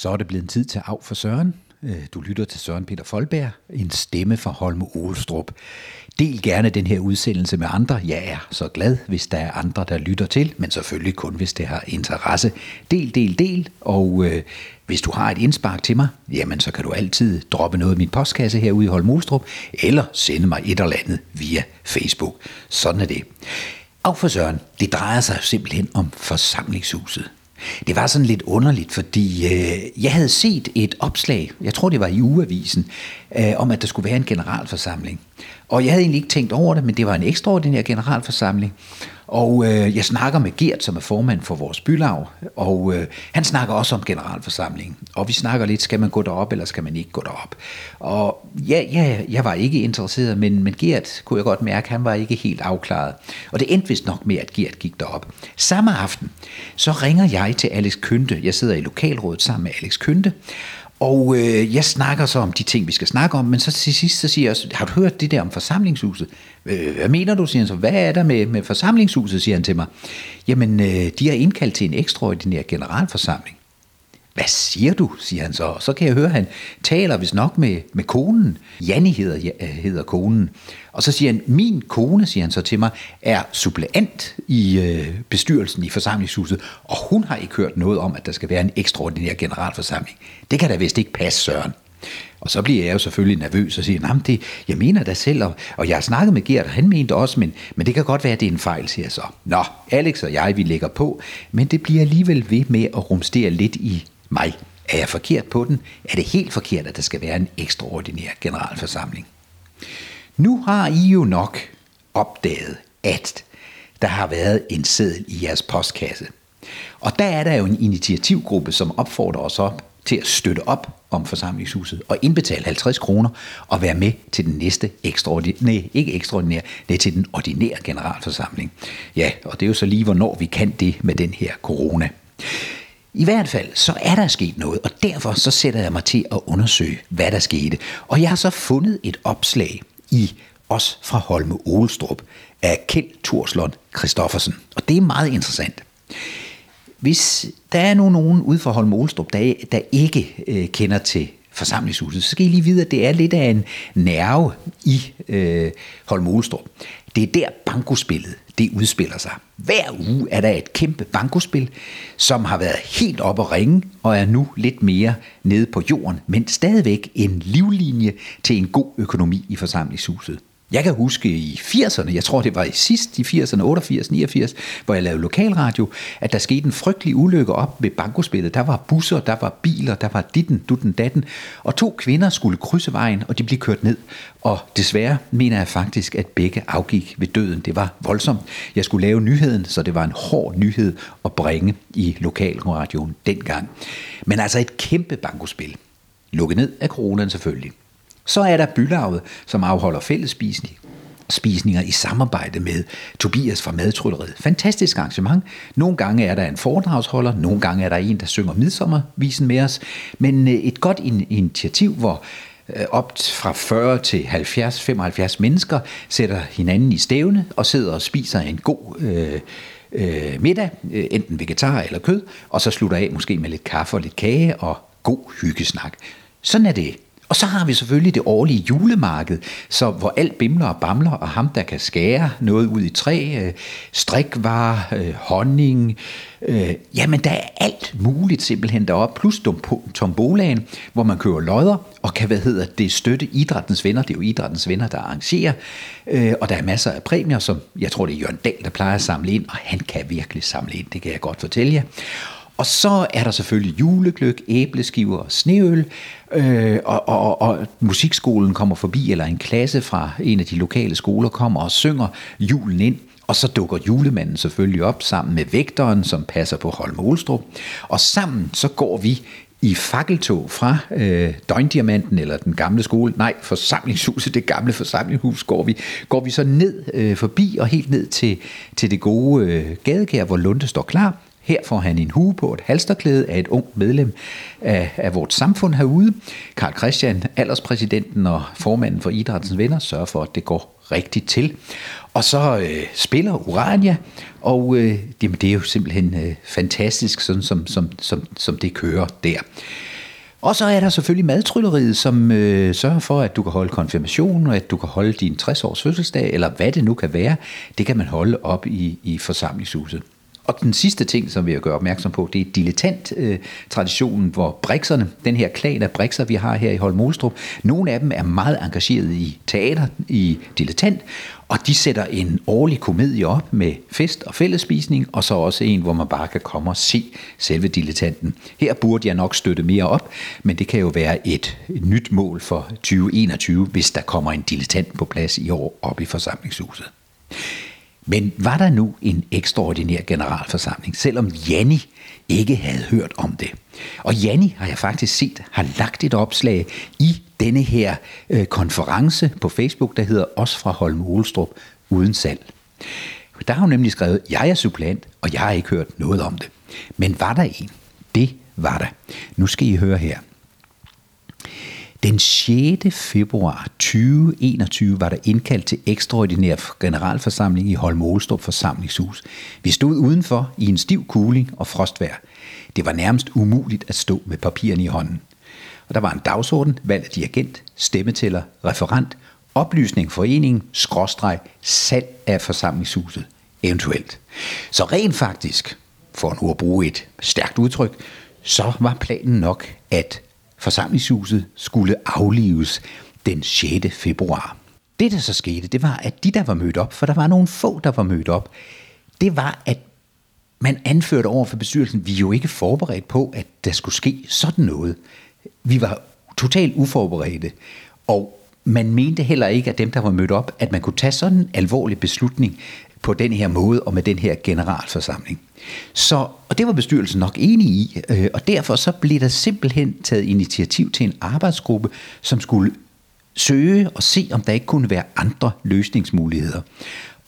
Så er det blevet tid til af for Søren. Øh, du lytter til Søren Peter Folberg, en stemme fra Holme Olstrup. Del gerne den her udsendelse med andre. Jeg er så glad, hvis der er andre, der lytter til, men selvfølgelig kun, hvis det har interesse. Del, del, del, og øh, hvis du har et indspark til mig, jamen så kan du altid droppe noget i min postkasse herude i Holme Olstrup, eller sende mig et eller andet via Facebook. Sådan er det. Og for Søren, det drejer sig simpelthen om forsamlingshuset. Det var sådan lidt underligt, fordi øh, jeg havde set et opslag, jeg tror det var i ugeavisen, øh, om at der skulle være en generalforsamling. Og jeg havde egentlig ikke tænkt over det, men det var en ekstraordinær generalforsamling. Og øh, jeg snakker med Gert, som er formand for vores bylag, og øh, han snakker også om generalforsamlingen. Og vi snakker lidt, skal man gå derop, eller skal man ikke gå derop? Og ja, ja jeg var ikke interesseret, men, men Gert kunne jeg godt mærke, han var ikke helt afklaret. Og det endte vist nok med, at Gert gik derop. Samme aften, så ringer jeg til Alex Kynte. Jeg sidder i lokalrådet sammen med Alex Kynte, og øh, jeg snakker så om de ting, vi skal snakke om, men så til sidst så siger jeg også, har du hørt det der om forsamlingshuset? Øh, hvad mener du, siger han så. Hvad er der med, med forsamlingshuset, siger han til mig. Jamen, øh, de har indkaldt til en ekstraordinær generalforsamling. Hvad siger du, siger han så. Så kan jeg høre, at han taler vist nok med, med konen. Janni hedder, hedder konen. Og så siger han, min kone, siger han så til mig, er suppleant i øh, bestyrelsen i forsamlingshuset, og hun har ikke hørt noget om, at der skal være en ekstraordinær generalforsamling. Det kan da vist ikke passe, Søren. Og så bliver jeg jo selvfølgelig nervøs og siger, at det, jeg mener da selv, og, og jeg har snakket med Gert, og han mente også, men, men det kan godt være, at det er en fejl, siger jeg så. Nå, Alex og jeg, vi lægger på, men det bliver alligevel ved med at rumstere lidt i mig. Er jeg forkert på den? Er det helt forkert, at der skal være en ekstraordinær generalforsamling? Nu har I jo nok opdaget, at der har været en seddel i jeres postkasse. Og der er der jo en initiativgruppe, som opfordrer os op til at støtte op om forsamlingshuset og indbetale 50 kroner og være med til den næste ekstraordinære, nej, ikke ekstraordinære, nej, til den ordinære generalforsamling. Ja, og det er jo så lige, hvornår vi kan det med den her corona. I hvert fald, så er der sket noget, og derfor så sætter jeg mig til at undersøge, hvad der skete. Og jeg har så fundet et opslag i os fra Holme Olstrup af Kjeld Torslund Christoffersen. Og det er meget interessant. Hvis der er nu nogen ude for Holme Olstrup, der, der ikke øh, kender til forsamlingshuset, så skal I lige vide, at det er lidt af en nerve i øh, Holme Olstrup. Det er der bankospillet, det udspiller sig. Hver uge er der et kæmpe bankospil, som har været helt op at ringe, og er nu lidt mere nede på jorden, men stadigvæk en livlinje til en god økonomi i forsamlingshuset. Jeg kan huske i 80'erne, jeg tror det var i sidst i 80'erne, 88, 89, hvor jeg lavede lokalradio, at der skete en frygtelig ulykke op ved bankospillet. Der var busser, der var biler, der var ditten, dutten, datten, og to kvinder skulle krydse vejen, og de blev kørt ned. Og desværre mener jeg faktisk, at begge afgik ved døden. Det var voldsomt. Jeg skulle lave nyheden, så det var en hård nyhed at bringe i lokalradioen dengang. Men altså et kæmpe bankospil. Lukket ned af coronaen selvfølgelig. Så er der bylaget, som afholder fællesspisning spisninger i samarbejde med Tobias fra Madtrylleriet. Fantastisk arrangement. Nogle gange er der en foredragsholder, nogle gange er der en, der synger midsommervisen med os. Men øh, et godt initiativ, hvor øh, op fra 40 til 70-75 mennesker sætter hinanden i stævne og sidder og spiser en god øh, øh, middag, øh, enten vegetar eller kød, og så slutter af måske med lidt kaffe og lidt kage og god hyggesnak. Sådan er det. Og så har vi selvfølgelig det årlige julemarked, så hvor alt bimler og bamler, og ham, der kan skære noget ud i træ, øh, strikvarer, øh, honning, øh, jamen der er alt muligt simpelthen deroppe, plus tombolaen, hvor man kører lodder, og kan, hvad hedder det, støtte idrættens venner, det er jo idrættens venner, der arrangerer, øh, og der er masser af præmier, som jeg tror, det er Jørgen Dahl, der plejer at samle ind, og han kan virkelig samle ind, det kan jeg godt fortælle jer. Og så er der selvfølgelig julegløk, æbleskiver og sneøl, øh, og, og, og musikskolen kommer forbi, eller en klasse fra en af de lokale skoler kommer og synger julen ind. Og så dukker julemanden selvfølgelig op sammen med vægteren, som passer på Holm Olstrup. Og sammen så går vi i fakkeltog fra øh, Døgndiamanten eller den gamle skole, nej, forsamlingshuset, det gamle forsamlingshus, går vi, går vi så ned øh, forbi og helt ned til, til det gode øh, gadekær, hvor Lunde står klar. Her får han en hue på et halsterklæde af et ung medlem af, af vores samfund herude. Karl Christian, alderspræsidenten og formanden for Idrættens Venner, sørger for, at det går rigtigt til. Og så øh, spiller Urania, og øh, jamen, det er jo simpelthen øh, fantastisk, sådan som, som, som, som det kører der. Og så er der selvfølgelig madtrylleriet, som øh, sørger for, at du kan holde konfirmation, og at du kan holde din 60-års fødselsdag, eller hvad det nu kan være. Det kan man holde op i, i forsamlingshuset. Og den sidste ting, som vi vil gøre opmærksom på, det er dilettant-traditionen, øh, hvor brikserne, den her klan af brikser, vi har her i Holmolstrup, nogle af dem er meget engageret i teater, i dilettant, og de sætter en årlig komedie op med fest og fællespisning, og så også en, hvor man bare kan komme og se selve dilettanten. Her burde jeg nok støtte mere op, men det kan jo være et nyt mål for 2021, hvis der kommer en dilettant på plads i år op i forsamlingshuset. Men var der nu en ekstraordinær generalforsamling, selvom Janni ikke havde hørt om det? Og Janni har jeg faktisk set, har lagt et opslag i denne her øh, konference på Facebook, der hedder Os fra Holm Olstrup uden salg. Der har hun nemlig skrevet, jeg er supplant, og jeg har ikke hørt noget om det. Men var der en? Det var der. Nu skal I høre her. Den 6. februar 2021 var der indkaldt til ekstraordinær generalforsamling i Holm forsamlingshus. Vi stod udenfor i en stiv kuling og frostvær. Det var nærmest umuligt at stå med papirerne i hånden. Og der var en dagsorden, valg af dirigent, stemmetæller, referent, oplysning foreningen, skråstreg, salg af forsamlingshuset, eventuelt. Så rent faktisk, for nu at bruge et stærkt udtryk, så var planen nok, at forsamlingshuset skulle aflives den 6. februar. Det, der så skete, det var, at de, der var mødt op, for der var nogle få, der var mødt op, det var, at man anførte over for bestyrelsen, vi er jo ikke forberedt på, at der skulle ske sådan noget. Vi var totalt uforberedte, og man mente heller ikke, at dem, der var mødt op, at man kunne tage sådan en alvorlig beslutning på den her måde og med den her generalforsamling. Så, og det var bestyrelsen nok enig i, øh, og derfor så blev der simpelthen taget initiativ til en arbejdsgruppe, som skulle søge og se, om der ikke kunne være andre løsningsmuligheder.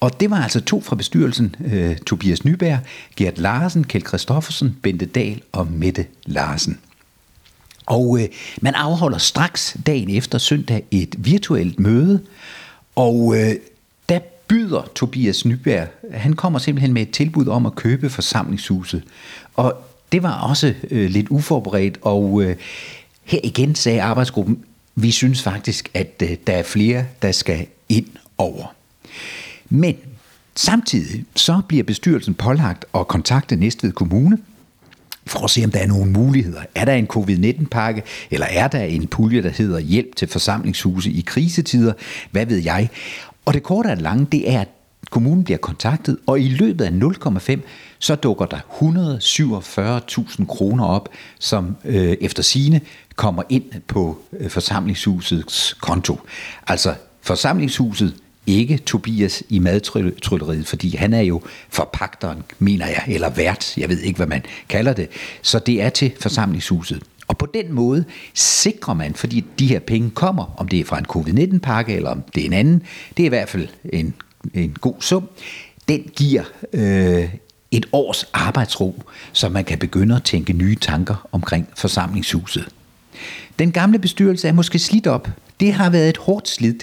Og det var altså to fra bestyrelsen, øh, Tobias Nyberg, Gert Larsen, Kjeld Christoffersen, Bente Dahl og Mette Larsen. Og øh, man afholder straks dagen efter søndag et virtuelt møde, og øh, der byder Tobias Nyberg, han kommer simpelthen med et tilbud om at købe forsamlingshuset. Og det var også øh, lidt uforberedt, og øh, her igen sagde arbejdsgruppen, vi synes faktisk, at øh, der er flere, der skal ind over. Men samtidig så bliver bestyrelsen pålagt at kontakte Næstved Kommune, for at se, om der er nogle muligheder. Er der en covid-19-pakke, eller er der en pulje, der hedder hjælp til forsamlingshuse i krisetider? Hvad ved jeg? Og det korte og lange, det er, at kommunen bliver kontaktet, og i løbet af 0,5, så dukker der 147.000 kroner op, som øh, efter sine kommer ind på øh, forsamlingshusets konto. Altså forsamlingshuset ikke Tobias i madtrylleriet, fordi han er jo forpagteren, mener jeg, eller vært, jeg ved ikke, hvad man kalder det. Så det er til forsamlingshuset. Og på den måde sikrer man, fordi de her penge kommer, om det er fra en covid-19-pakke eller om det er en anden, det er i hvert fald en, en god sum, den giver øh, et års arbejdsro, så man kan begynde at tænke nye tanker omkring forsamlingshuset. Den gamle bestyrelse er måske slidt op. Det har været et hårdt slid,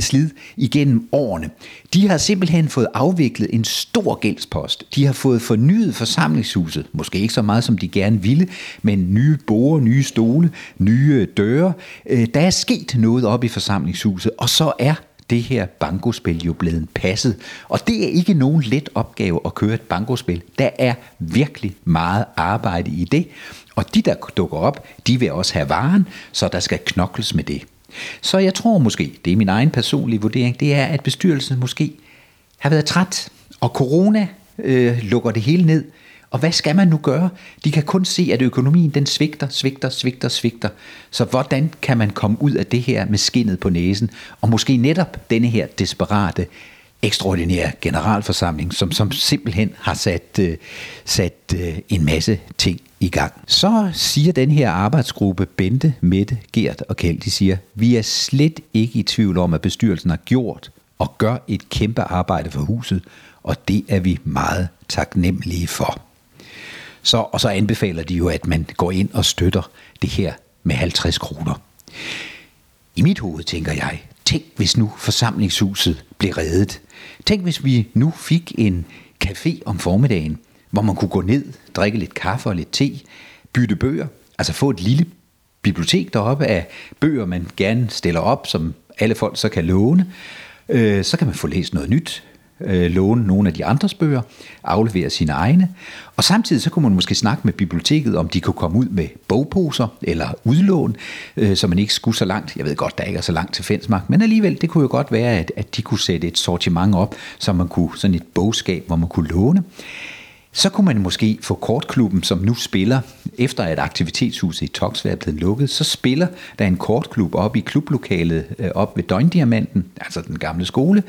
slid igennem årene. De har simpelthen fået afviklet en stor gældspost. De har fået fornyet forsamlingshuset. Måske ikke så meget, som de gerne ville, men nye borer, nye stole, nye døre. Øh, der er sket noget op i forsamlingshuset, og så er det her bankospil jo blevet passet. Og det er ikke nogen let opgave at køre et bankospil. Der er virkelig meget arbejde i det. Og de, der dukker op, de vil også have varen, så der skal knokles med det. Så jeg tror måske, det er min egen personlige vurdering, det er, at bestyrelsen måske har været træt, og corona øh, lukker det hele ned. Og hvad skal man nu gøre? De kan kun se, at økonomien den svigter, svigter, svigter, svigter. Så hvordan kan man komme ud af det her med skinnet på næsen? Og måske netop denne her desperate, ekstraordinære generalforsamling, som, som simpelthen har sat, øh, sat øh, en masse ting i gang. Så siger den her arbejdsgruppe, Bente, Mette, Gert og Kjeld, de siger, vi er slet ikke i tvivl om, at bestyrelsen har gjort og gør et kæmpe arbejde for huset, og det er vi meget taknemmelige for. Så, og så anbefaler de jo, at man går ind og støtter det her med 50 kroner. I mit hoved tænker jeg, tænk hvis nu forsamlingshuset blev reddet. Tænk hvis vi nu fik en café om formiddagen, hvor man kunne gå ned, drikke lidt kaffe og lidt te, bytte bøger, altså få et lille bibliotek deroppe af bøger, man gerne stiller op, som alle folk så kan låne. Øh, så kan man få læst noget nyt, øh, låne nogle af de andres bøger, aflevere sine egne, og samtidig så kunne man måske snakke med biblioteket, om de kunne komme ud med bogposer eller udlån, øh, så man ikke skulle så langt. Jeg ved godt, der ikke er så langt til Fensmark, men alligevel, det kunne jo godt være, at, at de kunne sætte et sortiment op, så man kunne sådan et bogskab, hvor man kunne låne. Så kunne man måske få kortklubben, som nu spiller, efter at aktivitetshuset i Toksvær er blevet lukket, så spiller der en kortklub op i klublokalet øh, op ved Døgndiamanten, altså den gamle skole,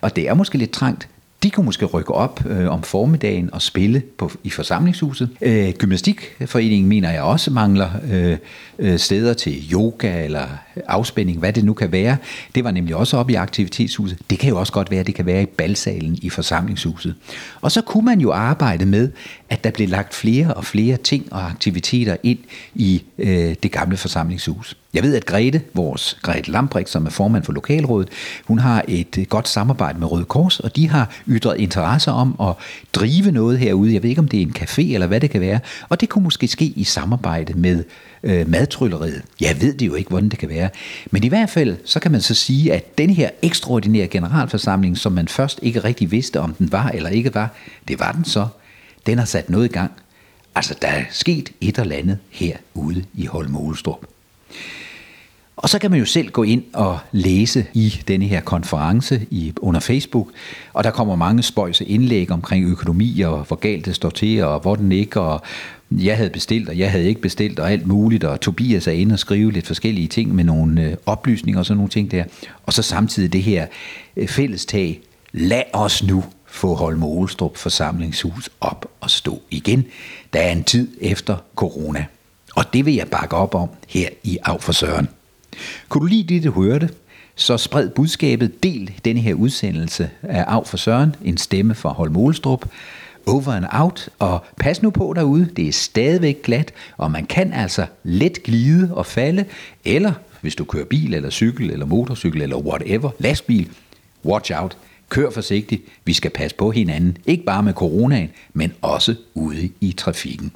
og det er måske lidt trangt, de kunne måske rykke op øh, om formiddagen og spille på, i forsamlingshuset. Øh, Gymnastikforeningen mener jeg også mangler øh, øh, steder til yoga eller afspænding, hvad det nu kan være. Det var nemlig også oppe i aktivitetshuset. Det kan jo også godt være, at det kan være i balsalen i forsamlingshuset. Og så kunne man jo arbejde med, at der blev lagt flere og flere ting og aktiviteter ind i øh, det gamle forsamlingshus. Jeg ved, at Grete, vores Grete Lambrecht, som er formand for Lokalrådet, hun har et øh, godt samarbejde med Røde Kors, og de har ytret interesse om at drive noget herude. Jeg ved ikke, om det er en café eller hvad det kan være. Og det kunne måske ske i samarbejde med øh, madtrylleriet. Jeg ved det jo ikke, hvordan det kan være. Men i hvert fald, så kan man så sige, at den her ekstraordinære generalforsamling, som man først ikke rigtig vidste, om den var eller ikke var, det var den så. Den har sat noget i gang. Altså, der er sket et eller andet herude i Holmolstrup. Og så kan man jo selv gå ind og læse i denne her konference i, under Facebook, og der kommer mange spøjse indlæg omkring økonomi og hvor galt det står til, og hvor den ikke, og jeg havde bestilt, og jeg havde ikke bestilt, og alt muligt, og Tobias er inde og skrive lidt forskellige ting med nogle øh, oplysninger og sådan nogle ting der. Og så samtidig det her øh, fællestag, lad os nu få Holme Olstrup forsamlingshus op og stå igen. Der er en tid efter corona. Og det vil jeg bakke op om her i Af for Søren. Kunne du lide det, du hørte? Så spred budskabet, del denne her udsendelse af Af for Søren, en stemme fra Holm Olstrup, over and out, og pas nu på derude, det er stadigvæk glat, og man kan altså let glide og falde, eller hvis du kører bil, eller cykel, eller motorcykel, eller whatever, lastbil, watch out, kør forsigtigt, vi skal passe på hinanden, ikke bare med coronaen, men også ude i trafikken.